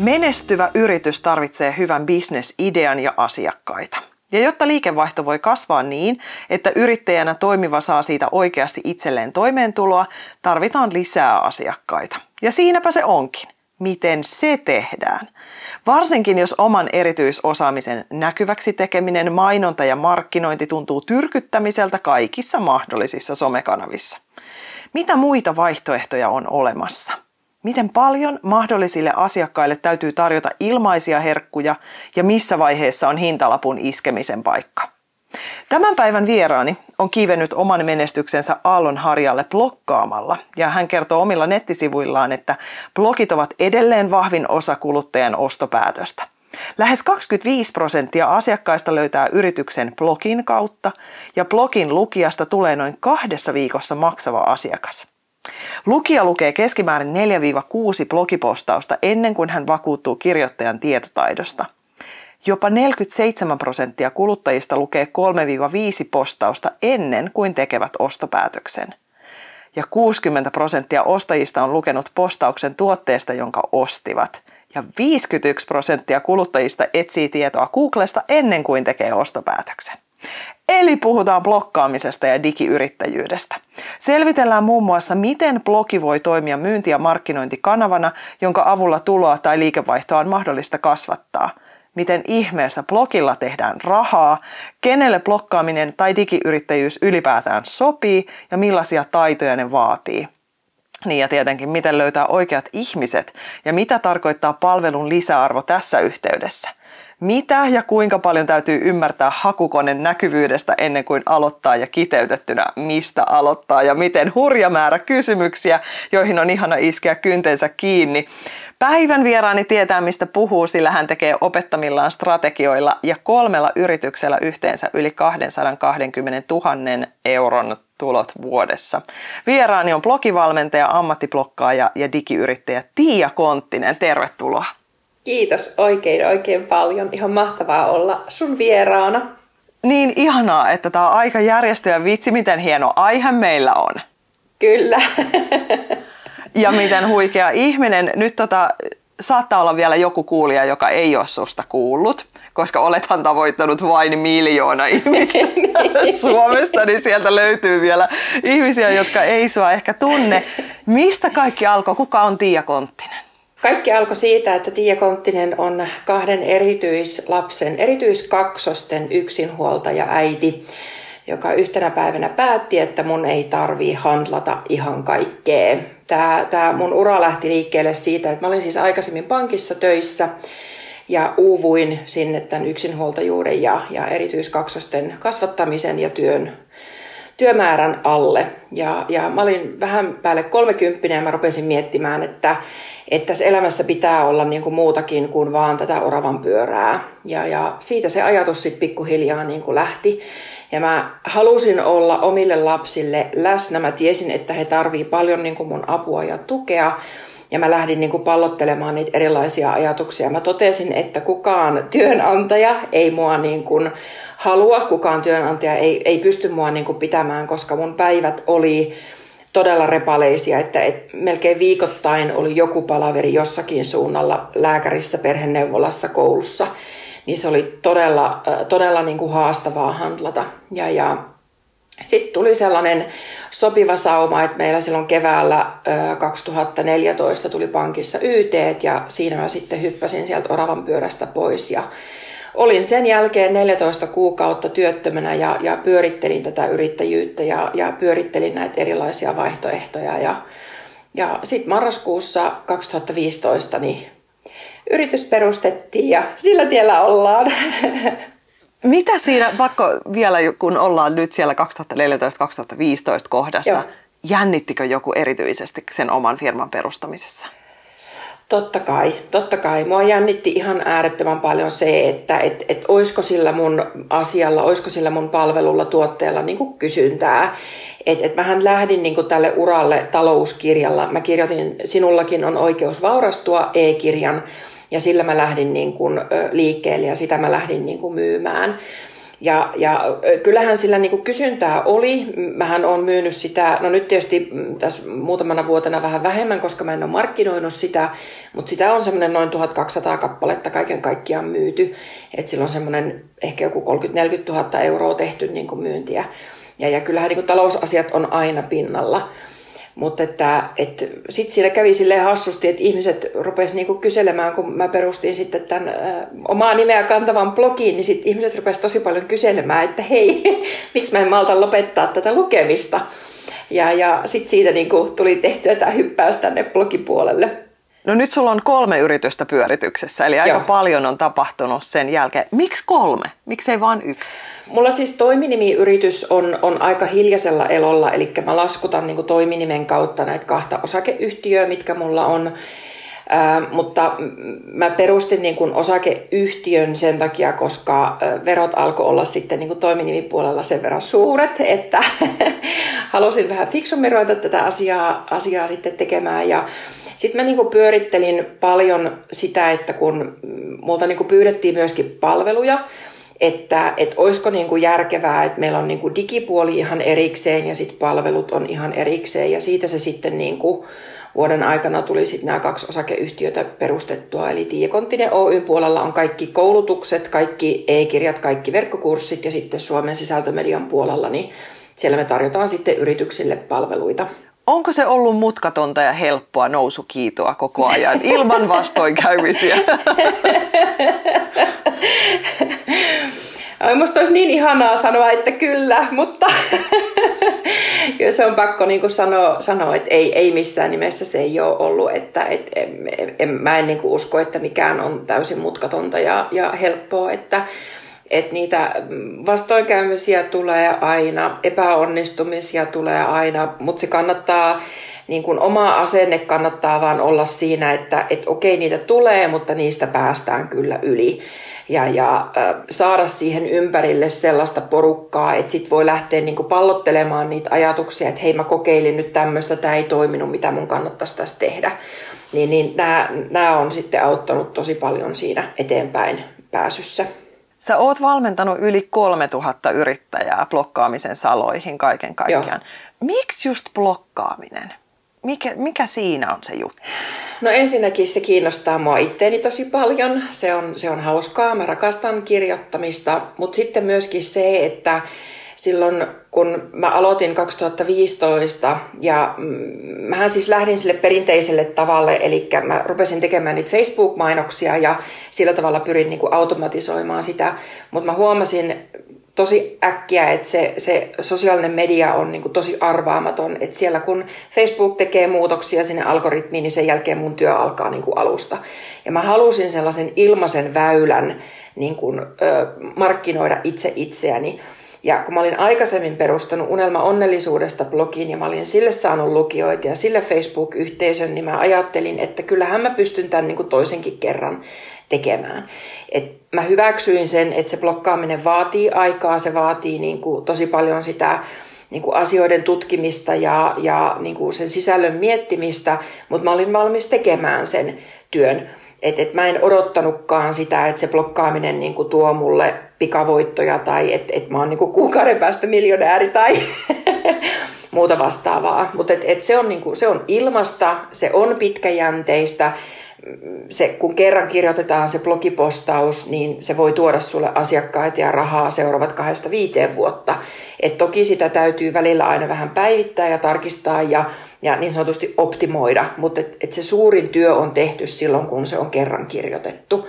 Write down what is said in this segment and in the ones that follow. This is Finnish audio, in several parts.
Menestyvä yritys tarvitsee hyvän bisnesidean ja asiakkaita. Ja jotta liikevaihto voi kasvaa niin, että yrittäjänä toimiva saa siitä oikeasti itselleen toimeentuloa, tarvitaan lisää asiakkaita. Ja siinäpä se onkin. Miten se tehdään? Varsinkin jos oman erityisosaamisen näkyväksi tekeminen, mainonta ja markkinointi tuntuu tyrkyttämiseltä kaikissa mahdollisissa somekanavissa. Mitä muita vaihtoehtoja on olemassa? Miten paljon mahdollisille asiakkaille täytyy tarjota ilmaisia herkkuja ja missä vaiheessa on hintalapun iskemisen paikka? Tämän päivän vieraani on kiivennyt oman menestyksensä Aallon harjalle blokkaamalla ja hän kertoo omilla nettisivuillaan, että blogit ovat edelleen vahvin osa kuluttajan ostopäätöstä. Lähes 25 prosenttia asiakkaista löytää yrityksen blogin kautta ja blogin lukijasta tulee noin kahdessa viikossa maksava asiakas. Lukija lukee keskimäärin 4-6 blogipostausta ennen kuin hän vakuuttuu kirjoittajan tietotaidosta. Jopa 47 prosenttia kuluttajista lukee 3-5 postausta ennen kuin tekevät ostopäätöksen. Ja 60 prosenttia ostajista on lukenut postauksen tuotteesta, jonka ostivat. Ja 51 prosenttia kuluttajista etsii tietoa Googlesta ennen kuin tekee ostopäätöksen. Eli puhutaan blokkaamisesta ja digiyrittäjyydestä. Selvitellään muun muassa, miten blogi voi toimia myynti- ja markkinointikanavana, jonka avulla tuloa tai liikevaihtoa on mahdollista kasvattaa. Miten ihmeessä blogilla tehdään rahaa, kenelle blokkaaminen tai digiyrittäjyys ylipäätään sopii ja millaisia taitoja ne vaatii. Niin ja tietenkin, miten löytää oikeat ihmiset ja mitä tarkoittaa palvelun lisäarvo tässä yhteydessä. Mitä ja kuinka paljon täytyy ymmärtää hakukoneen näkyvyydestä ennen kuin aloittaa ja kiteytettynä mistä aloittaa ja miten hurja määrä kysymyksiä, joihin on ihana iskeä kyntensä kiinni. Päivän vieraani tietää, mistä puhuu, sillä hän tekee opettamillaan strategioilla ja kolmella yrityksellä yhteensä yli 220 000 euron tulot vuodessa. Vieraani on blogivalmentaja, ammattiblokkaaja ja digiyrittäjä Tiia Konttinen. Tervetuloa. Kiitos oikein oikein paljon. Ihan mahtavaa olla sun vieraana. Niin ihanaa, että tämä on aika järjestö ja vitsi, miten hieno aihe meillä on. Kyllä. ja miten huikea ihminen. Nyt tota, saattaa olla vielä joku kuulija, joka ei ole susta kuullut, koska olethan tavoittanut vain miljoona ihmistä. Suomesta, niin sieltä löytyy vielä ihmisiä, jotka ei sua ehkä tunne. Mistä kaikki alkoi? Kuka on Tiia Konttinen? Kaikki alkoi siitä, että Tiia Konttinen on kahden erityislapsen, erityiskaksosten yksinhuoltaja äiti, joka yhtenä päivänä päätti, että mun ei tarvii handlata ihan kaikkea. Tämä, tämä mun ura lähti liikkeelle siitä, että mä olin siis aikaisemmin pankissa töissä ja uuvuin sinne tämän yksinhuoltajuuden ja, ja erityiskaksosten kasvattamisen ja työn työmäärän alle. Ja, ja mä olin vähän päälle 30 ja mä rupesin miettimään, että, että tässä elämässä pitää olla niin kuin muutakin kuin vaan tätä oravan pyörää. Ja, ja siitä se ajatus sitten pikkuhiljaa niin kuin lähti. Ja mä halusin olla omille lapsille läsnä. Mä tiesin, että he tarvii paljon niin kuin mun apua ja tukea. Ja mä lähdin niin kuin pallottelemaan niitä erilaisia ajatuksia. Mä totesin, että kukaan työnantaja ei mua niin kuin halua, kukaan työnantaja ei, ei pysty mua niin kuin pitämään, koska mun päivät oli todella repaleisia, että et melkein viikoittain oli joku palaveri jossakin suunnalla lääkärissä, perheneuvolassa, koulussa. Niin se oli todella, todella niin kuin haastavaa handlata. Ja, ja sitten tuli sellainen sopiva sauma, että meillä silloin keväällä 2014 tuli pankissa YT ja siinä mä sitten hyppäsin sieltä oravan pyörästä pois ja olin sen jälkeen 14 kuukautta työttömänä ja, ja pyörittelin tätä yrittäjyyttä ja, ja pyörittelin näitä erilaisia vaihtoehtoja. Ja, ja sitten marraskuussa 2015 niin yritys perustettiin ja sillä tiellä ollaan. Mitä siinä, vaikka vielä kun ollaan nyt siellä 2014-2015 kohdassa, Joo. jännittikö joku erityisesti sen oman firman perustamisessa? Totta kai, totta kai. Mua jännitti ihan äärettömän paljon se, että et, et olisiko sillä mun asialla, olisiko sillä mun palvelulla, tuotteella niin kysyntää. Et, et mähän lähdin niin kuin tälle uralle talouskirjalla. Mä kirjoitin Sinullakin on oikeus vaurastua e-kirjan ja sillä mä lähdin niin kuin, liikkeelle ja sitä mä lähdin niin kuin myymään. Ja, ja kyllähän sillä niin kuin kysyntää oli. Mähän olen myynyt sitä, no nyt tietysti mm, tässä muutamana vuotena vähän vähemmän, koska mä en ole markkinoinut sitä, mutta sitä on semmoinen noin 1200 kappaletta kaiken kaikkiaan myyty. Että sillä on semmoinen ehkä joku 30-40 000 euroa tehty niin kuin myyntiä. Ja, ja kyllähän niin kuin talousasiat on aina pinnalla. Mutta että, että sitten siinä kävi silleen hassusti, että ihmiset rupesivat niinku kyselemään, kun mä perustin sitten tämän ö, omaa nimeä kantavan blogiin, niin sitten ihmiset rupesivat tosi paljon kyselemään, että hei, miksi mä en malta lopettaa tätä lukemista. Ja, ja sitten siitä niinku tuli tehtyä tämä hyppäys tänne blogipuolelle. No nyt sulla on kolme yritystä pyörityksessä, eli aika Joo. paljon on tapahtunut sen jälkeen. Miksi kolme? Miksei vain yksi? Mulla siis toiminimiyritys on, on aika hiljaisella elolla, eli mä laskutan niin toiminimen kautta näitä kahta osakeyhtiöä, mitkä mulla on. Mutta mä perustin niin kuin osakeyhtiön sen takia, koska verot alkoi olla sitten niin kuin toiminimipuolella sen verran suuret, että halusin vähän fiksummin ruveta tätä asiaa, asiaa sitten tekemään. Ja sitten mä niin kuin pyörittelin paljon sitä, että kun multa niin kuin pyydettiin myöskin palveluja, että, että olisiko niin kuin järkevää, että meillä on niin kuin digipuoli ihan erikseen ja sitten palvelut on ihan erikseen ja siitä se sitten niin kuin vuoden aikana tuli sitten nämä kaksi osakeyhtiötä perustettua. Eli Tiekonttinen Oyn puolella on kaikki koulutukset, kaikki e-kirjat, kaikki verkkokurssit ja sitten Suomen sisältömedian puolella, niin siellä me tarjotaan sitten yrityksille palveluita. Onko se ollut mutkatonta ja helppoa nousukiitoa koko ajan ilman vastoinkäymisiä? Musta olisi niin ihanaa sanoa, että kyllä, mutta kyllä se on pakko niin kuin sanoa, sanoa, että ei, ei missään nimessä se ei ole ollut. Että, et, en, en, mä en niin kuin usko, että mikään on täysin mutkatonta ja, ja helppoa. Että, että niitä vastoinkäymisiä tulee aina, epäonnistumisia tulee aina, mutta se kannattaa, niin kuin oma asenne kannattaa vaan olla siinä, että et okei niitä tulee, mutta niistä päästään kyllä yli. Ja, ja äh, saada siihen ympärille sellaista porukkaa, että sit voi lähteä niin kuin pallottelemaan niitä ajatuksia, että hei mä kokeilin nyt tämmöistä, tämä ei toiminut, mitä mun kannattaisi tässä tehdä. Niin, niin nämä on sitten auttanut tosi paljon siinä eteenpäin pääsyssä. Sä oot valmentanut yli 3000 yrittäjää blokkaamisen saloihin kaiken kaikkiaan. Joo. Miksi just blokkaaminen? Mikä, mikä siinä on se juttu? No ensinnäkin se kiinnostaa mua itteeni tosi paljon. Se on, se on hauskaa. Mä rakastan kirjoittamista. Mutta sitten myöskin se, että silloin kun mä aloitin 2015 ja mm, mähän siis lähdin sille perinteiselle tavalle, eli mä rupesin tekemään niitä Facebook-mainoksia ja sillä tavalla pyrin niin kuin automatisoimaan sitä, mutta mä huomasin tosi äkkiä, että se, se sosiaalinen media on niin kuin tosi arvaamaton, että siellä kun Facebook tekee muutoksia sinne algoritmiin, niin sen jälkeen mun työ alkaa niin kuin alusta. Ja mä halusin sellaisen ilmaisen väylän niin kuin, ö, markkinoida itse itseäni. Ja kun mä olin aikaisemmin perustanut Unelma onnellisuudesta blogiin ja mä olin sille saanut lukijoita ja sille Facebook-yhteisön, niin mä ajattelin, että kyllähän mä pystyn tämän niin kuin toisenkin kerran tekemään. Et mä hyväksyin sen, että se blokkaaminen vaatii aikaa, se vaatii niin kuin tosi paljon sitä niin kuin asioiden tutkimista ja, ja niin kuin sen sisällön miettimistä, mutta mä olin valmis tekemään sen työn. Et, et mä en odottanutkaan sitä, että se blokkaaminen niin kuin tuo mulle pikavoittoja tai että et mä oon niin kuin kuukauden päästä miljonääri tai muuta vastaavaa. Mutta et, et se, on niin kuin, se on ilmasta, se on pitkäjänteistä se, kun kerran kirjoitetaan se blogipostaus, niin se voi tuoda sulle asiakkaita ja rahaa seuraavat kahdesta viiteen vuotta. Et toki sitä täytyy välillä aina vähän päivittää ja tarkistaa ja, ja niin sanotusti optimoida, mutta et, et se suurin työ on tehty silloin, kun se on kerran kirjoitettu.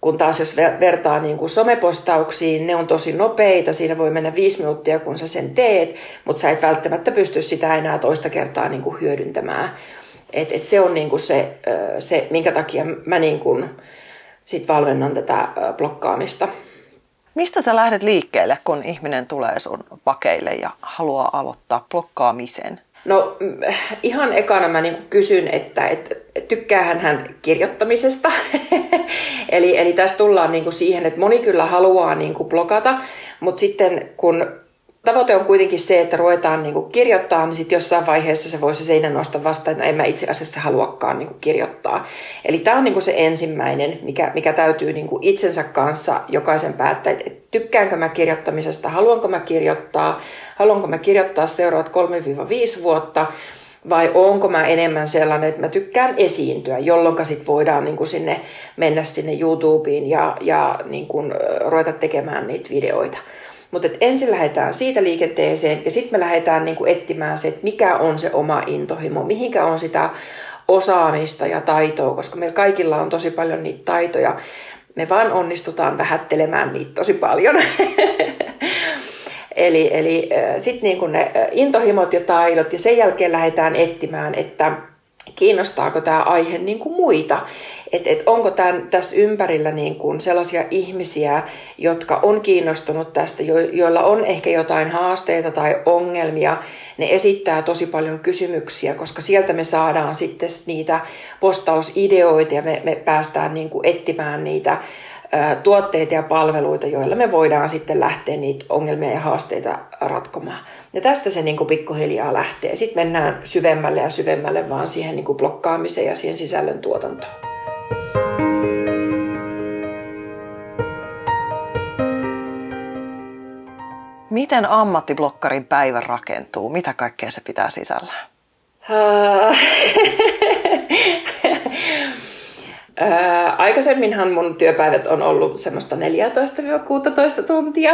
Kun taas jos vertaa niin kuin somepostauksiin, ne on tosi nopeita, siinä voi mennä viisi minuuttia, kun sä sen teet, mutta sä et välttämättä pysty sitä enää toista kertaa niin kuin hyödyntämään. Et, et se on niinku se, se, minkä takia mä niinku sit valmennan tätä blokkaamista. Mistä sä lähdet liikkeelle, kun ihminen tulee sun pakeille ja haluaa aloittaa blokkaamisen? No ihan ekana mä niin kysyn, että, että tykkäähän hän kirjoittamisesta. eli, eli tässä tullaan niin siihen, että moni kyllä haluaa niin blogata, mutta sitten kun tavoite on kuitenkin se, että ruvetaan niin kuin kirjoittaa, niin sitten jossain vaiheessa se voi se seinä nostaa vasta, että en mä itse asiassa haluakaan niin kuin kirjoittaa. Eli tämä on niin kuin se ensimmäinen, mikä, mikä täytyy niin kuin itsensä kanssa jokaisen päättää, että tykkäänkö mä kirjoittamisesta, haluanko mä kirjoittaa, haluanko mä kirjoittaa seuraavat 3-5 vuotta, vai onko mä enemmän sellainen, että mä tykkään esiintyä, jolloin sitten voidaan niin kuin sinne, mennä sinne YouTubeen ja, ja niin kuin, ruveta tekemään niitä videoita. Mutta ensin lähdetään siitä liikenteeseen ja sitten me lähdetään niinku etsimään se, että mikä on se oma intohimo, mihinkä on sitä osaamista ja taitoa, koska meillä kaikilla on tosi paljon niitä taitoja. Me vaan onnistutaan vähättelemään niitä tosi paljon. eli eli sitten niinku ne intohimot ja taidot ja sen jälkeen lähdetään etsimään, että kiinnostaako tämä aihe niin kuin muita. Että et onko tämän, tässä ympärillä niin kuin sellaisia ihmisiä, jotka on kiinnostunut tästä, jo, joilla on ehkä jotain haasteita tai ongelmia. Ne esittää tosi paljon kysymyksiä, koska sieltä me saadaan sitten niitä postausideoita ja me, me päästään niin kuin etsimään niitä tuotteita ja palveluita, joilla me voidaan sitten lähteä niitä ongelmia ja haasteita ratkomaan. Ja tästä se niin kuin pikkuhiljaa lähtee. Sitten mennään syvemmälle ja syvemmälle vaan siihen niin kuin blokkaamiseen ja siihen sisällön tuotantoon. Miten ammattiblokkarin päivä rakentuu? Mitä kaikkea se pitää sisällään? aikaisemminhan mun työpäivät on ollut semmoista 14-16 tuntia.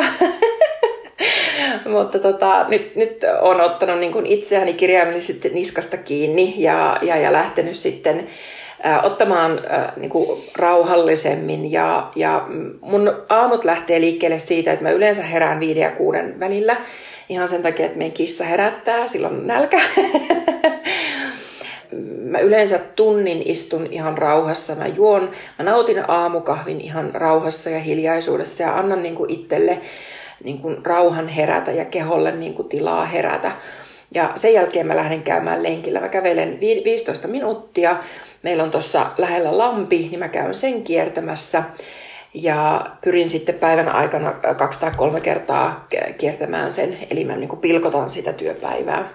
Mutta tota, nyt, nyt on ottanut niin itseäni kirjaimellisesti niskasta kiinni ja, ja, ja lähtenyt sitten ottamaan niin kuin rauhallisemmin. Ja, ja mun aamut lähtee liikkeelle siitä, että mä yleensä herään viiden ja kuuden välillä. Ihan sen takia, että meidän kissa herättää, silloin nälkä. mä yleensä tunnin istun ihan rauhassa. Mä juon, mä nautin aamukahvin ihan rauhassa ja hiljaisuudessa ja annan niin kuin itselle niin kuin rauhan herätä ja keholle niin kuin tilaa herätä. Ja sen jälkeen mä lähden käymään lenkillä. Mä kävelen 15 minuuttia. Meillä on tuossa lähellä lampi, niin mä käyn sen kiertämässä. Ja pyrin sitten päivän aikana kaksi tai kolme kertaa kiertämään sen, eli mä niin kuin pilkotan sitä työpäivää.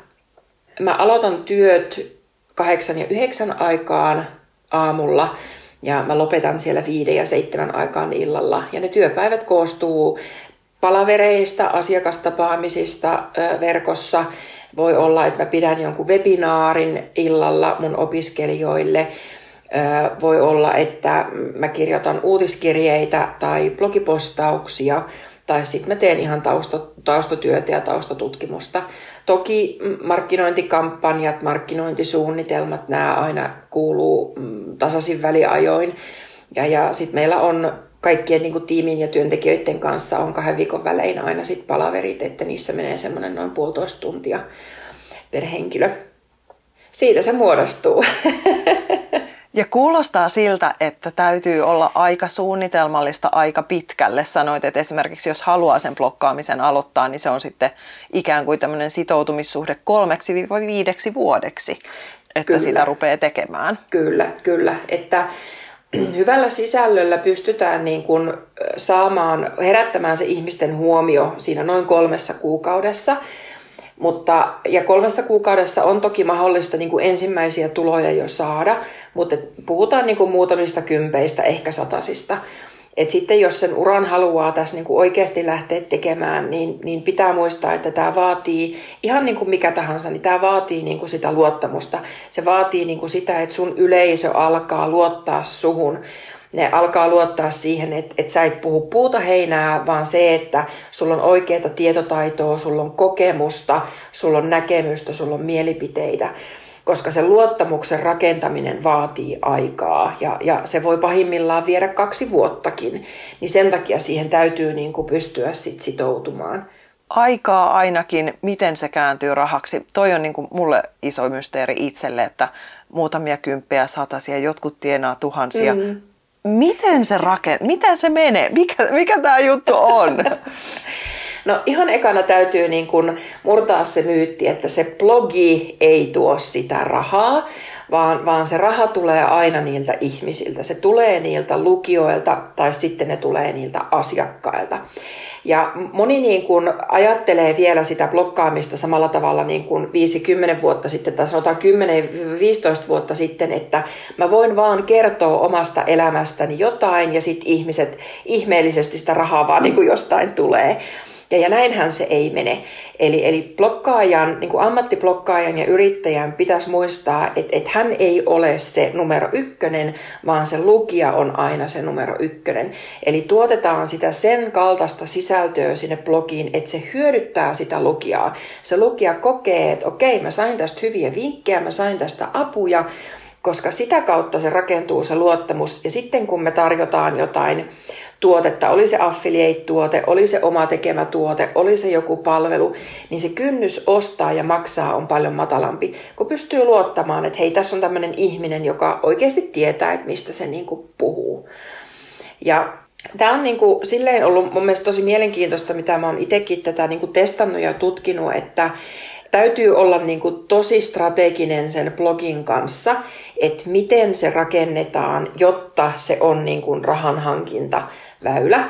Mä aloitan työt kahdeksan ja yhdeksän aikaan aamulla ja mä lopetan siellä viiden ja seitsemän aikaan illalla. Ja ne työpäivät koostuu palavereista, asiakastapaamisista verkossa. Voi olla, että mä pidän jonkun webinaarin illalla mun opiskelijoille. Voi olla, että mä kirjoitan uutiskirjeitä tai blogipostauksia tai sitten mä teen ihan taustatyötä ja taustatutkimusta. Toki markkinointikampanjat, markkinointisuunnitelmat, nämä aina kuuluu mm, tasaisin väliajoin. Ja, ja sitten meillä on kaikkien niin kuin tiimin ja työntekijöiden kanssa on kahden viikon välein aina sit palaverit, että niissä menee semmoinen noin puolitoista tuntia per henkilö. Siitä se muodostuu. Ja kuulostaa siltä, että täytyy olla aika suunnitelmallista aika pitkälle. Sanoit, että esimerkiksi jos haluaa sen blokkaamisen aloittaa, niin se on sitten ikään kuin tämmöinen sitoutumissuhde kolmeksi vai viideksi vuodeksi, että kyllä. sitä rupeaa tekemään. Kyllä, kyllä. Että hyvällä sisällöllä pystytään niin kuin saamaan, herättämään se ihmisten huomio siinä noin kolmessa kuukaudessa. Mutta, ja kolmessa kuukaudessa on toki mahdollista niin kuin ensimmäisiä tuloja jo saada, mutta puhutaan niin kuin muutamista kympeistä, ehkä satasista. Et sitten jos sen uran haluaa tässä niin kuin oikeasti lähteä tekemään, niin, niin pitää muistaa, että tämä vaatii, ihan niin kuin mikä tahansa, niin tämä vaatii niin kuin sitä luottamusta. Se vaatii niin kuin sitä, että sun yleisö alkaa luottaa suhun. Ne alkaa luottaa siihen, että, että sä et puhu puuta heinää, vaan se, että sulla on oikeaa tietotaitoa, sulla on kokemusta, sulla on näkemystä, sulla on mielipiteitä koska se luottamuksen rakentaminen vaatii aikaa ja, ja se voi pahimmillaan viedä kaksi vuottakin, niin sen takia siihen täytyy niin kuin pystyä sit sitoutumaan. Aikaa ainakin, miten se kääntyy rahaksi. Toi on niin kuin mulle iso mysteeri itselle, että muutamia kymppejä, satasia, jotkut tienaa tuhansia. Mm. Miten se rakent, miten se menee? Mikä, mikä tämä juttu on? No ihan ekana täytyy niin kuin murtaa se myytti, että se blogi ei tuo sitä rahaa, vaan, vaan se raha tulee aina niiltä ihmisiltä. Se tulee niiltä lukijoilta tai sitten ne tulee niiltä asiakkailta. Ja moni niin kuin ajattelee vielä sitä blokkaamista samalla tavalla niin kuin 50 vuotta sitten tai sanotaan 10-15 vuotta sitten, että mä voin vaan kertoa omasta elämästäni jotain ja sitten ihmiset ihmeellisesti sitä rahaa vaan niin kuin jostain tulee. Ja, ja näinhän se ei mene. Eli, eli blokkaajan, niin kuin ammattiblokkaajan ja yrittäjän pitäisi muistaa, että, että hän ei ole se numero ykkönen, vaan se lukija on aina se numero ykkönen. Eli tuotetaan sitä sen kaltaista sisältöä sinne blogiin, että se hyödyttää sitä lukijaa. Se lukija kokee, että okei, mä sain tästä hyviä vinkkejä, mä sain tästä apuja, koska sitä kautta se rakentuu se luottamus. Ja sitten kun me tarjotaan jotain tuotetta, oli se affiliate-tuote, oli se oma tekemä tuote, oli se joku palvelu, niin se kynnys ostaa ja maksaa on paljon matalampi, kun pystyy luottamaan, että hei, tässä on tämmöinen ihminen, joka oikeasti tietää, että mistä se niin kuin puhuu. Ja Tämä on niin kuin, silleen ollut mun mielestä tosi mielenkiintoista, mitä mä oon itsekin tätä niin kuin testannut ja tutkinut, että täytyy olla niin kuin tosi strateginen sen blogin kanssa, että miten se rakennetaan, jotta se on niin kuin rahanhankinta väylä.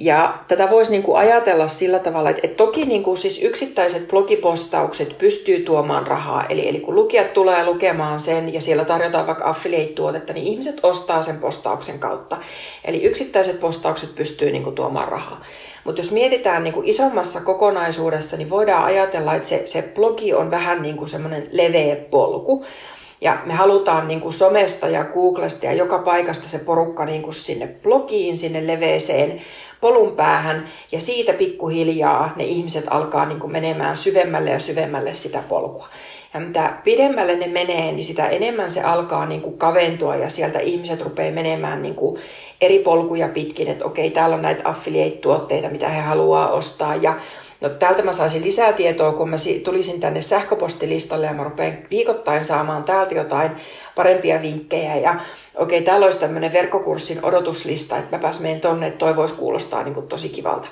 Ja tätä voisi niin kuin ajatella sillä tavalla, että, että toki niin kuin siis yksittäiset blogipostaukset pystyy tuomaan rahaa. Eli, eli kun lukijat tulee lukemaan sen ja siellä tarjotaan vaikka affiliate-tuotetta, niin ihmiset ostaa sen postauksen kautta. Eli yksittäiset postaukset pystyy niin kuin tuomaan rahaa. Mutta jos mietitään niin kuin isommassa kokonaisuudessa, niin voidaan ajatella, että se, se blogi on vähän niin kuin semmoinen leveä polku. Ja me halutaan niin kuin somesta ja Googlesta ja joka paikasta se porukka niin kuin sinne blogiin, sinne leveeseen polun päähän. Ja siitä pikkuhiljaa ne ihmiset alkaa niin kuin menemään syvemmälle ja syvemmälle sitä polkua. Ja mitä pidemmälle ne menee, niin sitä enemmän se alkaa niin kuin kaventua ja sieltä ihmiset rupeaa menemään niin kuin eri polkuja pitkin, että okei, täällä on näitä affiliate-tuotteita, mitä he haluaa ostaa ja No täältä mä saisin lisää tietoa, kun mä tulisin tänne sähköpostilistalle ja mä rupean viikoittain saamaan täältä jotain parempia vinkkejä. Ja okei, täällä olisi tämmöinen verkkokurssin odotuslista, että mä pääs menen tonne, että toi voisi kuulostaa niin kuin tosi kivalta.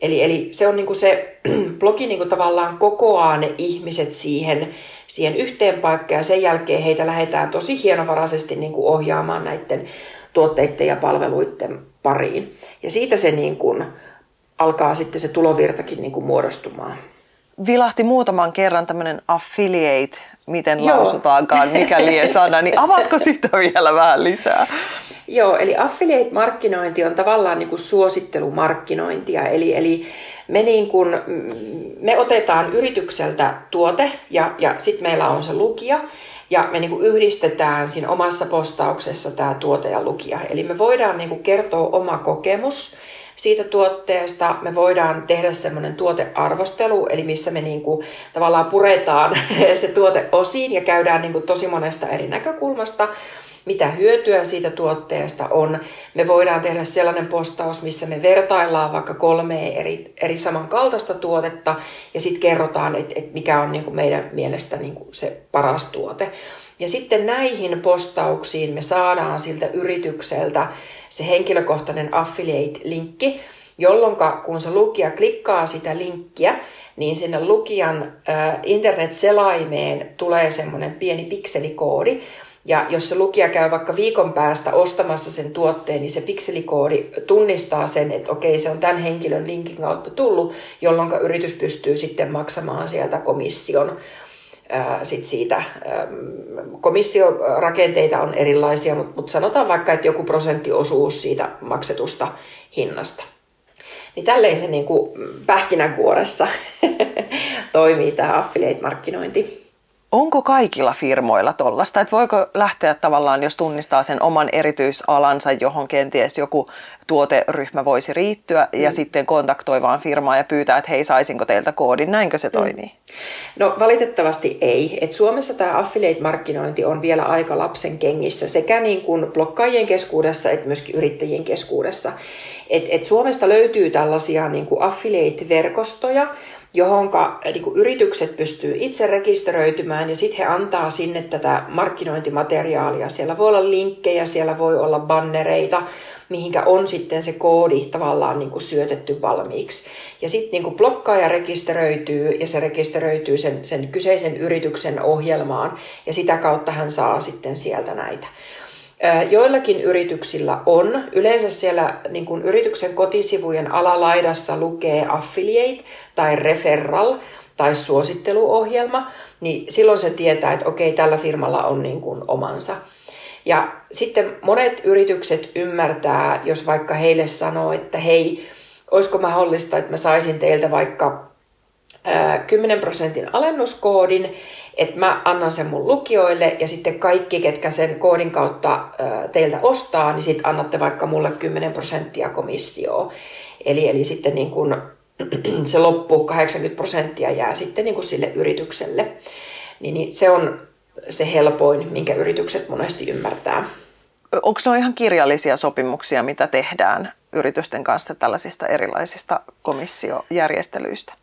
Eli, eli se on niin kuin se blogi niin kuin tavallaan kokoaa ne ihmiset siihen, siihen yhteen paikkaan ja sen jälkeen heitä lähdetään tosi hienovaraisesti niin kuin ohjaamaan näiden tuotteiden ja palveluiden pariin. Ja siitä se niin kuin alkaa sitten se tulovirtakin niin kuin muodostumaan. Vilahti muutaman kerran tämmöinen affiliate, miten Joo. lausutaankaan, mikä lie sana, niin avatko sitä vielä vähän lisää? Joo, eli affiliate-markkinointi on tavallaan niin kuin suosittelumarkkinointia, eli, eli me, niin kuin, me otetaan yritykseltä tuote ja, ja sitten meillä on se lukija, ja me niin kuin yhdistetään siinä omassa postauksessa tämä tuote ja lukija. Eli me voidaan niin kuin kertoa oma kokemus siitä tuotteesta. Me voidaan tehdä semmoinen tuotearvostelu, eli missä me niin kuin tavallaan puretaan se tuote osiin ja käydään niin kuin tosi monesta eri näkökulmasta mitä hyötyä siitä tuotteesta on. Me voidaan tehdä sellainen postaus, missä me vertaillaan vaikka kolme eri, eri samankaltaista tuotetta ja sitten kerrotaan, että et mikä on niinku meidän mielestä niinku se paras tuote. Ja sitten näihin postauksiin me saadaan siltä yritykseltä se henkilökohtainen affiliate-linkki, jolloin kun se lukija klikkaa sitä linkkiä, niin sinne lukijan internet-selaimeen tulee semmoinen pieni pikselikoodi, ja jos se lukija käy vaikka viikon päästä ostamassa sen tuotteen, niin se pikselikoodi tunnistaa sen, että okei, se on tämän henkilön linkin kautta tullut, jolloin yritys pystyy sitten maksamaan sieltä komission sit siitä. Komissiorakenteita on erilaisia, mutta sanotaan vaikka, että joku prosenttiosuus siitä maksetusta hinnasta. Niin tälleen se niin kuin pähkinänkuoressa toimii tämä affiliate-markkinointi. Onko kaikilla firmoilla tollasta, että voiko lähteä tavallaan, jos tunnistaa sen oman erityisalansa, johon kenties joku tuoteryhmä voisi riittyä mm. ja sitten kontaktoi vaan firmaa ja pyytää, että hei, saisinko teiltä koodin, näinkö se mm. toimii? No valitettavasti ei. Et Suomessa tämä affiliate-markkinointi on vielä aika lapsen kengissä sekä niin kuin blokkaajien keskuudessa että myöskin yrittäjien keskuudessa. Et, et Suomesta löytyy tällaisia niin kuin affiliate-verkostoja, johonka niin yritykset pystyy itse rekisteröitymään ja sitten he antaa sinne tätä markkinointimateriaalia. Siellä voi olla linkkejä, siellä voi olla bannereita, mihinkä on sitten se koodi tavallaan niin kuin syötetty valmiiksi. Ja sitten niin blokkaaja rekisteröityy ja se rekisteröityy sen, sen kyseisen yrityksen ohjelmaan ja sitä kautta hän saa sitten sieltä näitä. Joillakin yrityksillä on, yleensä siellä niin kuin yrityksen kotisivujen alalaidassa lukee affiliate tai referral tai suositteluohjelma, niin silloin se tietää, että okei, tällä firmalla on niin kuin omansa. Ja sitten monet yritykset ymmärtää, jos vaikka heille sanoo, että hei, olisiko mahdollista, että mä saisin teiltä vaikka 10 prosentin alennuskoodin, että mä annan sen mun lukijoille ja sitten kaikki, ketkä sen koodin kautta teiltä ostaa, niin sitten annatte vaikka mulle 10 prosenttia komissioa. Eli, eli sitten niin kun se loppu 80 prosenttia jää sitten niin kuin sille yritykselle. Niin, niin se on se helpoin, minkä yritykset monesti ymmärtää. Onko ne ihan kirjallisia sopimuksia, mitä tehdään yritysten kanssa tällaisista erilaisista komissiojärjestelyistä?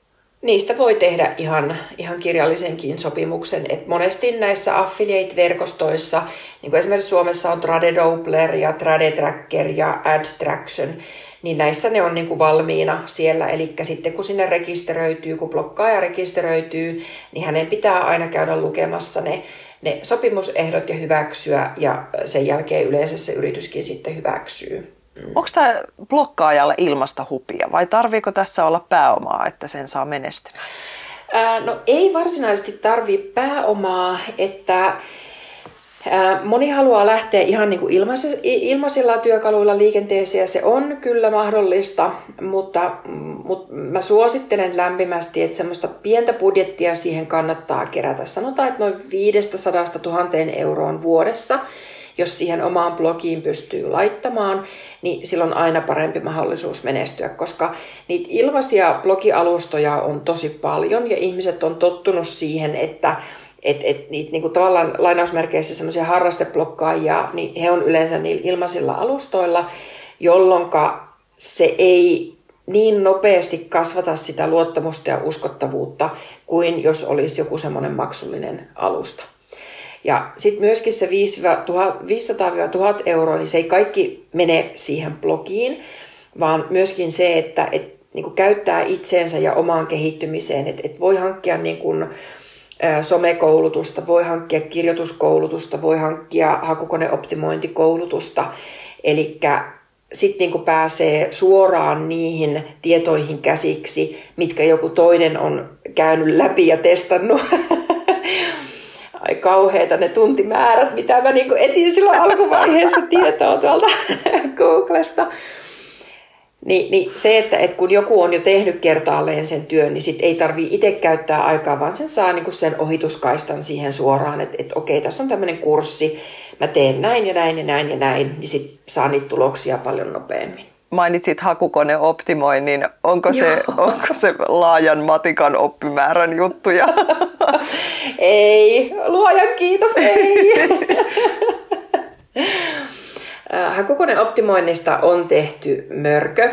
Niistä voi tehdä ihan, ihan kirjallisenkin sopimuksen. Et monesti näissä affiliate-verkostoissa, niin kuin esimerkiksi Suomessa on Trade Doubler ja Trade Tracker ja Ad Traction, niin näissä ne on niin kuin valmiina siellä. Eli sitten kun sinne rekisteröityy, kun blokkaaja rekisteröityy, niin hänen pitää aina käydä lukemassa ne, ne sopimusehdot ja hyväksyä, ja sen jälkeen yleensä se yrityskin sitten hyväksyy. Onko tämä blokkaajalle ilmasta hupia vai tarviiko tässä olla pääomaa, että sen saa menestymään? no ei varsinaisesti tarvi pääomaa, että Moni haluaa lähteä ihan niin kuin ilmaisilla työkaluilla liikenteeseen ja se on kyllä mahdollista, mutta, mutta mä suosittelen lämpimästi, että semmoista pientä budjettia siihen kannattaa kerätä. Sanotaan, että noin 500 000 euroon vuodessa – jos siihen omaan blogiin pystyy laittamaan, niin silloin aina parempi mahdollisuus menestyä, koska niitä ilmaisia blogialustoja on tosi paljon ja ihmiset on tottunut siihen, että et, et niitä niinku tavallaan lainausmerkeissä semmoisia harrasteblokkaajia, niin he on yleensä niillä ilmaisilla alustoilla, jolloin se ei niin nopeasti kasvata sitä luottamusta ja uskottavuutta kuin jos olisi joku semmoinen maksullinen alusta. Ja sitten myöskin se 500-1000 euroa, niin se ei kaikki mene siihen blogiin, vaan myöskin se, että et, niin käyttää itseensä ja omaan kehittymiseen, että et voi hankkia niin kuin, somekoulutusta, voi hankkia kirjoituskoulutusta, voi hankkia hakukoneoptimointikoulutusta. Eli sitten niin pääsee suoraan niihin tietoihin käsiksi, mitkä joku toinen on käynyt läpi ja testannut ai kauheita ne tuntimäärät, mitä mä niin etin silloin alkuvaiheessa tietoa tuolta Googlesta. Niin, niin se, että, että kun joku on jo tehnyt kertaalleen sen työn, niin sit ei tarvi itse käyttää aikaa, vaan sen saa niin sen ohituskaistan siihen suoraan, että, että okei, tässä on tämmöinen kurssi, mä teen näin ja näin ja näin ja näin, niin sit saa niitä tuloksia paljon nopeammin mainitsit hakukoneoptimoinnin. Onko se, onko se laajan matikan oppimäärän juttuja? ei, luojan kiitos, ei. Hakukoneoptimoinnista on tehty mörkö.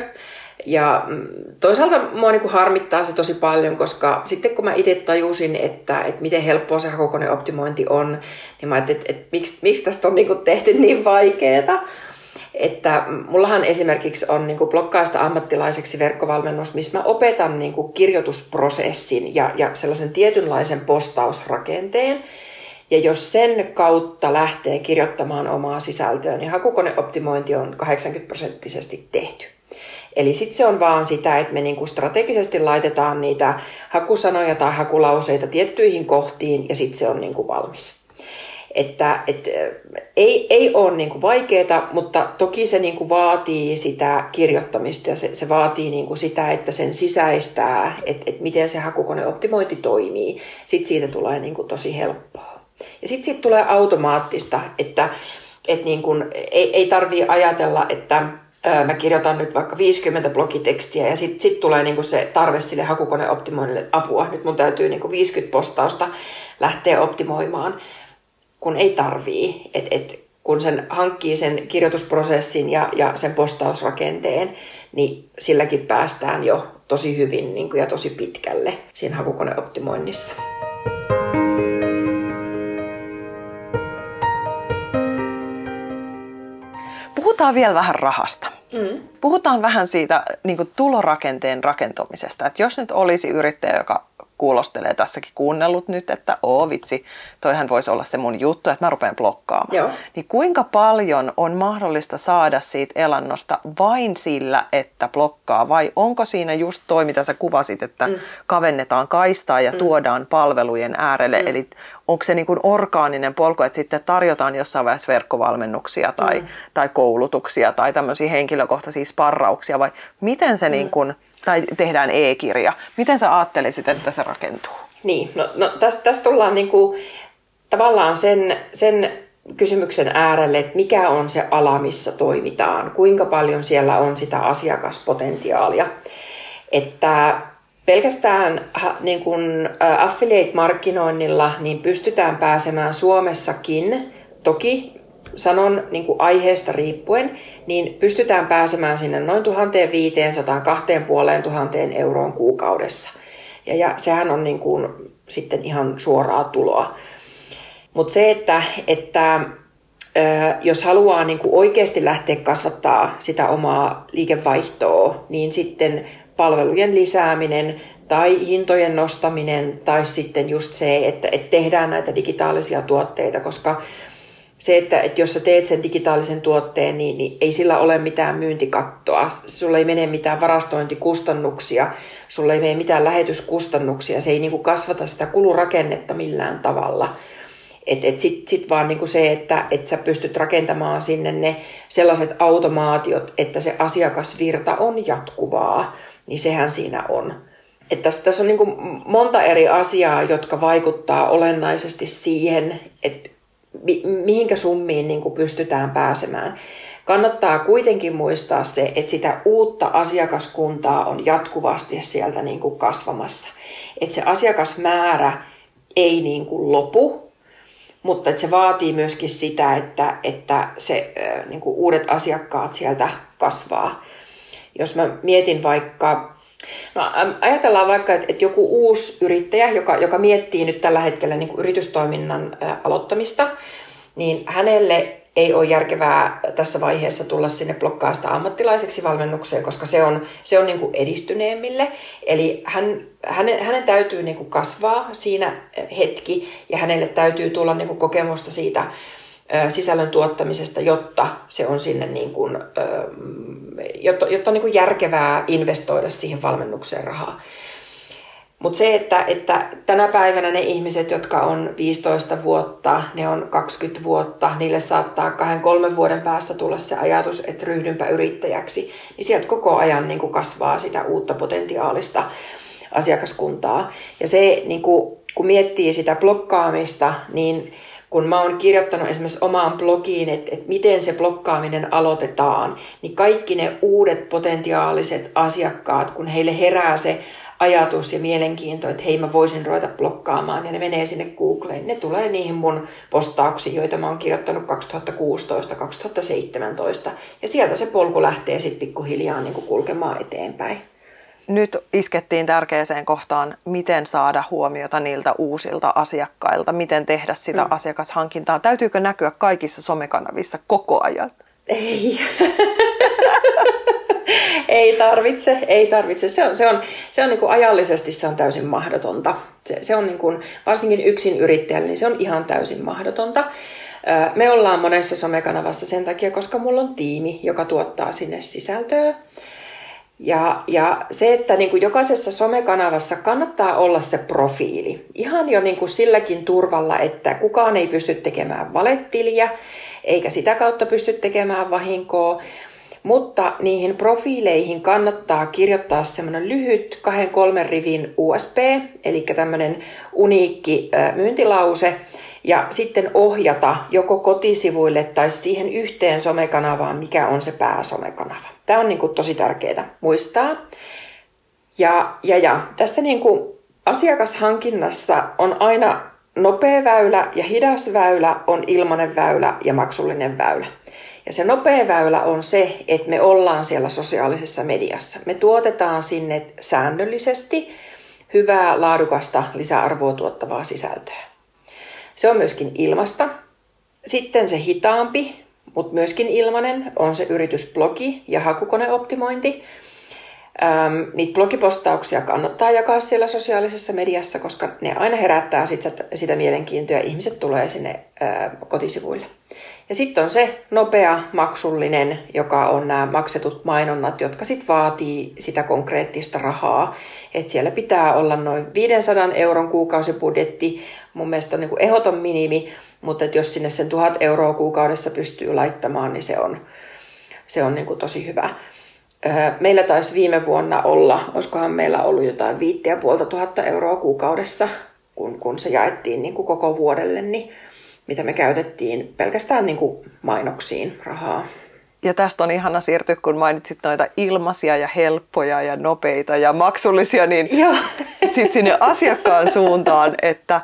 Ja mm, toisaalta mua niin harmittaa se tosi paljon, koska sitten kun mä itse tajusin, että, että miten helppoa se hakukoneoptimointi on, niin mä ajattelin, että, että miksi, miksi tästä on niin tehty niin vaikeaa. Että mullahan esimerkiksi on niin blokkaista ammattilaiseksi verkkovalmennus, missä mä opetan niin kirjoitusprosessin ja, ja sellaisen tietynlaisen postausrakenteen. Ja jos sen kautta lähtee kirjoittamaan omaa sisältöä, niin hakukoneoptimointi on 80 prosenttisesti tehty. Eli sitten se on vaan sitä, että me niinku strategisesti laitetaan niitä hakusanoja tai hakulauseita tiettyihin kohtiin ja sitten se on niinku valmis. Että et, ei, ei ole niin vaikeaa, mutta toki se niin kuin vaatii sitä kirjoittamista ja se, se vaatii niin kuin sitä, että sen sisäistää, että, että miten se hakukoneoptimointi toimii. Sitten siitä tulee niin kuin tosi helppoa. Ja sitten siitä tulee automaattista, että, että niin kuin, ei, ei tarvitse ajatella, että mä kirjoitan nyt vaikka 50 blogitekstiä ja sitten sit tulee niinku se tarve sille hakukoneoptimoinnille apua. Nyt mun täytyy niinku 50 postausta lähteä optimoimaan kun ei tarvii. Et, et, kun sen hankkii sen kirjoitusprosessin ja, ja sen postausrakenteen, niin silläkin päästään jo tosi hyvin niin kuin, ja tosi pitkälle siinä hakukoneoptimoinnissa. Puhutaan vielä vähän rahasta. Mm. Puhutaan vähän siitä niin kuin tulorakenteen rakentamisesta. Että jos nyt olisi yrittäjä, joka kuulostelee tässäkin kuunnellut nyt, että oo vitsi, toihan voisi olla se mun juttu, että mä rupean blokkaamaan. Joo. Niin kuinka paljon on mahdollista saada siitä elannosta vain sillä, että blokkaa, vai onko siinä just toi, mitä sä kuvasit, että mm. kavennetaan kaistaa ja mm. tuodaan palvelujen äärelle, mm. eli onko se niin kuin orgaaninen polku, että sitten tarjotaan jossain vaiheessa verkkovalmennuksia tai, mm. tai koulutuksia tai tämmöisiä henkilökohtaisia sparrauksia, vai miten se mm. niin kuin, tai tehdään e-kirja. Miten sä ajattelisit, että se rakentuu? Niin, no, no tästä, tästä tullaan niinku, tavallaan sen, sen kysymyksen äärelle, että mikä on se ala, missä toimitaan, kuinka paljon siellä on sitä asiakaspotentiaalia. Että pelkästään niin kun affiliate-markkinoinnilla niin pystytään pääsemään Suomessakin, toki sanon niin kuin aiheesta riippuen, niin pystytään pääsemään sinne noin 1500 2500 euroon kuukaudessa. Ja, ja sehän on niin kuin sitten ihan suoraa tuloa. Mutta se, että, että jos haluaa niin kuin oikeasti lähteä kasvattaa sitä omaa liikevaihtoa, niin sitten palvelujen lisääminen tai hintojen nostaminen tai sitten just se, että, että tehdään näitä digitaalisia tuotteita, koska se, että, että jos sä teet sen digitaalisen tuotteen, niin, niin ei sillä ole mitään myyntikattoa. Sulla ei mene mitään varastointikustannuksia, sulla ei mene mitään lähetyskustannuksia. Se ei niin kuin kasvata sitä kulurakennetta millään tavalla. Et, et Sitten sit vaan niinku se, että et sä pystyt rakentamaan sinne ne sellaiset automaatiot, että se asiakasvirta on jatkuvaa, niin sehän siinä on. Tässä, tässä on niinku monta eri asiaa, jotka vaikuttaa olennaisesti siihen, että mihinkä summiin niin kuin pystytään pääsemään. Kannattaa kuitenkin muistaa se, että sitä uutta asiakaskuntaa on jatkuvasti sieltä niin kuin kasvamassa. Että se asiakasmäärä ei niin kuin lopu, mutta että se vaatii myöskin sitä, että, että se niin kuin uudet asiakkaat sieltä kasvaa. Jos mä mietin vaikka No, ajatellaan vaikka, että, että joku uusi yrittäjä, joka, joka miettii nyt tällä hetkellä niin kuin yritystoiminnan aloittamista, niin hänelle ei ole järkevää tässä vaiheessa tulla sinne blokkaasta ammattilaiseksi valmennukseen, koska se on, se on niin kuin edistyneemmille. Eli hän, hänen, hänen täytyy niin kuin kasvaa siinä hetki ja hänelle täytyy tulla niin kuin kokemusta siitä sisällön tuottamisesta, jotta se on sinne niin kuin, jotta, jotta on niin kuin järkevää investoida siihen valmennukseen rahaa. Mutta se, että, että tänä päivänä ne ihmiset, jotka on 15 vuotta, ne on 20 vuotta, niille saattaa kahden kolmen vuoden päästä tulla se ajatus, että ryhdynpä yrittäjäksi, niin sieltä koko ajan niin kuin kasvaa sitä uutta potentiaalista asiakaskuntaa. Ja se, niin kuin, kun miettii sitä blokkaamista, niin kun mä oon kirjoittanut esimerkiksi omaan blogiin, että, että miten se blokkaaminen aloitetaan, niin kaikki ne uudet potentiaaliset asiakkaat, kun heille herää se ajatus ja mielenkiinto, että hei mä voisin ruveta blokkaamaan ja ne menee sinne Googleen. Ne tulee niihin mun postauksiin, joita mä oon kirjoittanut 2016-2017 ja sieltä se polku lähtee sitten pikkuhiljaa niin kulkemaan eteenpäin. Nyt iskettiin tärkeäseen kohtaan, miten saada huomiota niiltä uusilta asiakkailta, miten tehdä sitä mm. asiakashankintaa. Täytyykö näkyä kaikissa somekanavissa koko ajan? Ei. ei tarvitse, ei tarvitse. Se on, se on, se on niin kuin ajallisesti se on täysin mahdotonta. Se, se on niin kuin, varsinkin yksin yrittäjälle, niin se on ihan täysin mahdotonta. Me ollaan monessa somekanavassa sen takia, koska mulla on tiimi, joka tuottaa sinne sisältöä. Ja, ja se, että niin kuin jokaisessa somekanavassa kannattaa olla se profiili. Ihan jo niin kuin silläkin turvalla, että kukaan ei pysty tekemään valettiliä, eikä sitä kautta pysty tekemään vahinkoa. Mutta niihin profiileihin kannattaa kirjoittaa semmoinen lyhyt kahden kolmen rivin USB, eli tämmöinen uniikki myyntilause, ja sitten ohjata joko kotisivuille tai siihen yhteen somekanavaan, mikä on se pääsomekanava. Tämä on niin kuin tosi tärkeää muistaa. Ja, ja, ja tässä niin kuin asiakashankinnassa on aina nopea väylä ja hidas väylä, on ilmainen väylä ja maksullinen väylä. Ja se nopea väylä on se, että me ollaan siellä sosiaalisessa mediassa. Me tuotetaan sinne säännöllisesti hyvää, laadukasta, lisäarvoa tuottavaa sisältöä. Se on myöskin ilmasta. Sitten se hitaampi, mutta myöskin ilmanen on se yritysblogi ja hakukoneoptimointi. Ähm, niitä blogipostauksia kannattaa jakaa siellä sosiaalisessa mediassa, koska ne aina herättää sit sitä mielenkiintoa ja ihmiset tulee sinne äh, kotisivuille. Ja sitten on se nopea maksullinen, joka on nämä maksetut mainonnat, jotka sitten vaatii sitä konkreettista rahaa. Et siellä pitää olla noin 500 euron kuukausibudjetti, mun mielestä on niin kuin ehdoton minimi, mutta et jos sinne sen 1000 euroa kuukaudessa pystyy laittamaan, niin se on, se on niin kuin tosi hyvä. Meillä taisi viime vuonna olla, olisikohan meillä ollut jotain 5500 euroa kuukaudessa, kun, kun se jaettiin niin kuin koko vuodelle, niin mitä me käytettiin pelkästään niin kuin mainoksiin rahaa. Ja tästä on ihana siirtyä, kun mainitsit noita ilmaisia ja helppoja ja nopeita ja maksullisia, niin sitten sinne asiakkaan suuntaan, että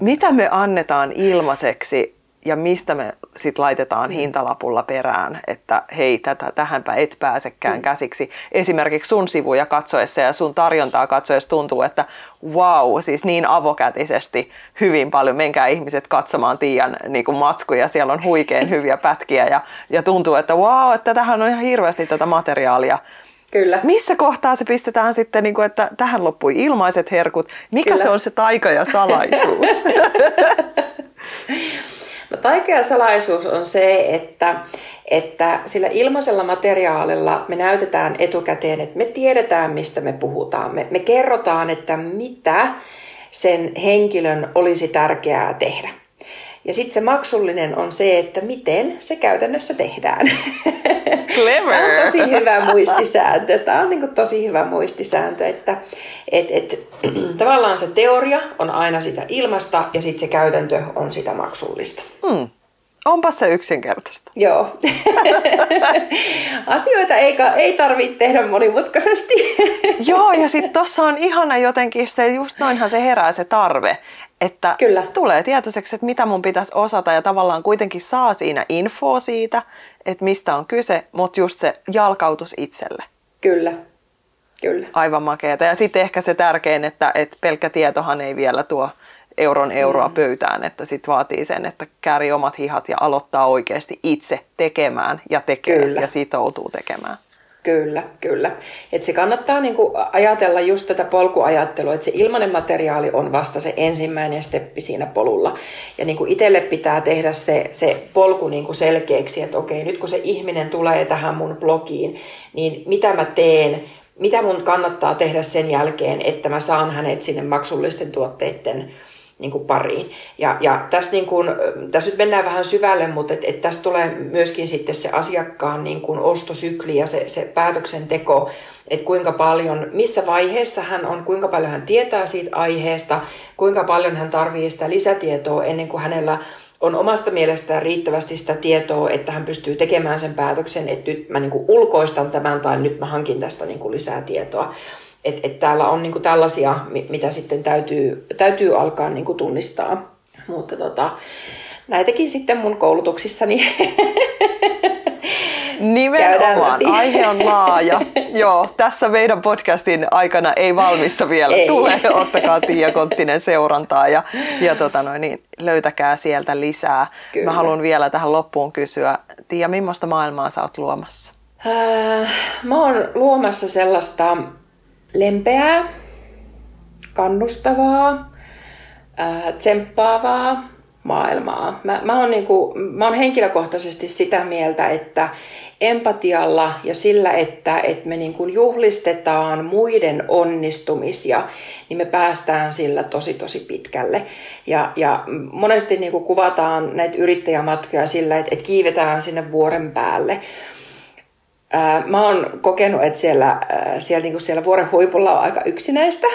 mitä me annetaan ilmaiseksi ja mistä me sitten laitetaan hintalapulla perään, että hei, tätä, tähänpä et pääsekään mm. käsiksi. Esimerkiksi sun sivuja katsoessa ja sun tarjontaa katsoessa tuntuu, että wow, siis niin avokätisesti hyvin paljon. Menkää ihmiset katsomaan Tiian niin kuin matskuja, siellä on huikein hyviä pätkiä ja, ja tuntuu, että wow, että tähän on ihan hirveästi tätä materiaalia. Kyllä. Missä kohtaa se pistetään sitten, niin kuin, että tähän loppui ilmaiset herkut? Mikä Kyllä. se on se taika ja salaisuus? No, taika ja salaisuus on se, että, että sillä ilmaisella materiaalilla me näytetään etukäteen, että me tiedetään, mistä me puhutaan. Me, me kerrotaan, että mitä sen henkilön olisi tärkeää tehdä. Ja sitten se maksullinen on se, että miten se käytännössä tehdään. Clever. Tämä on tosi hyvä muistisääntö. Tämä on niin tosi hyvä muistisääntö, että et, et, tavallaan se teoria on aina sitä ilmasta ja sitten se käytäntö on sitä maksullista. Hmm. Onpa se yksinkertaista. Joo. Asioita ei, ei tarvitse tehdä monimutkaisesti. Joo, ja sitten tuossa on ihana jotenkin se, just noinhan se herää se tarve. Että Kyllä. tulee tietoiseksi, että mitä mun pitäisi osata ja tavallaan kuitenkin saa siinä infoa siitä, että mistä on kyse, mutta just se jalkautus itselle. Kyllä. Kyllä. Aivan makeeta. Ja sitten ehkä se tärkein, että, että pelkkä tietohan ei vielä tuo euron euroa mm. pöytään, että sitten vaatii sen, että kääri omat hihat ja aloittaa oikeasti itse tekemään ja tekee Kyllä. ja sitoutuu tekemään. Kyllä, kyllä. Et se kannattaa niinku ajatella just tätä polkuajattelua, että se ilmainen materiaali on vasta se ensimmäinen steppi siinä polulla. Ja niinku itselle pitää tehdä se, se polku niinku selkeäksi, että okei, nyt kun se ihminen tulee tähän mun blogiin, niin mitä mä teen, mitä mun kannattaa tehdä sen jälkeen, että mä saan hänet sinne maksullisten tuotteiden niin kuin pariin. Ja, ja tässä, niin kuin, tässä nyt mennään vähän syvälle, mutta et, et tässä tulee myöskin sitten se asiakkaan niin kuin ostosykli ja se, se päätöksenteko, että kuinka paljon, missä vaiheessa hän on, kuinka paljon hän tietää siitä aiheesta, kuinka paljon hän tarvitsee sitä lisätietoa ennen kuin hänellä on omasta mielestään riittävästi sitä tietoa, että hän pystyy tekemään sen päätöksen, että nyt mä niin kuin ulkoistan tämän tai nyt mä hankin tästä niin kuin lisää tietoa. Että et täällä on niinku tällaisia, mitä sitten täytyy, täytyy alkaa niinku tunnistaa. Mutta tota, näitäkin sitten mun koulutuksissani Nimenomaan, aihe on laaja. Joo, tässä meidän podcastin aikana ei valmista vielä. Ei. Tulee, ottakaa Tiia Konttinen seurantaa ja, ja tota noin, niin, löytäkää sieltä lisää. Kyllä. Mä haluan vielä tähän loppuun kysyä, Tiia, millaista maailmaa sä oot luomassa? Äh, mä oon luomassa sellaista lempeää, kannustavaa, ää, tsemppaavaa maailmaa. Mä, mä, oon niinku, mä oon henkilökohtaisesti sitä mieltä, että empatialla ja sillä, että, että me niinku juhlistetaan muiden onnistumisia, niin me päästään sillä tosi tosi pitkälle. Ja, ja monesti niinku kuvataan näitä yrittäjämatkoja sillä, että, että kiivetään sinne vuoren päälle. Mä oon kokenut, että siellä, siellä, niin siellä vuoren huipulla on aika yksinäistä.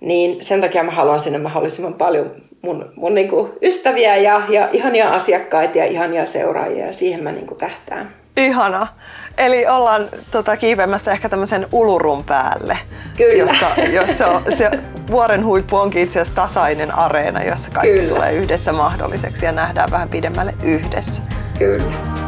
Niin sen takia mä haluan sinne mahdollisimman paljon mun, mun niin kuin ystäviä ja, ja ihania asiakkaita ja ihania seuraajia ja siihen mä niin kuin tähtään. Ihana. Eli ollaan tota, kiipeämässä ehkä tämmöisen ulurun päälle. Kyllä. Jossa, jossa se vuoren huippu onkin itse asiassa tasainen areena, jossa kaikki Kyllä. tulee yhdessä mahdolliseksi ja nähdään vähän pidemmälle yhdessä. Kyllä.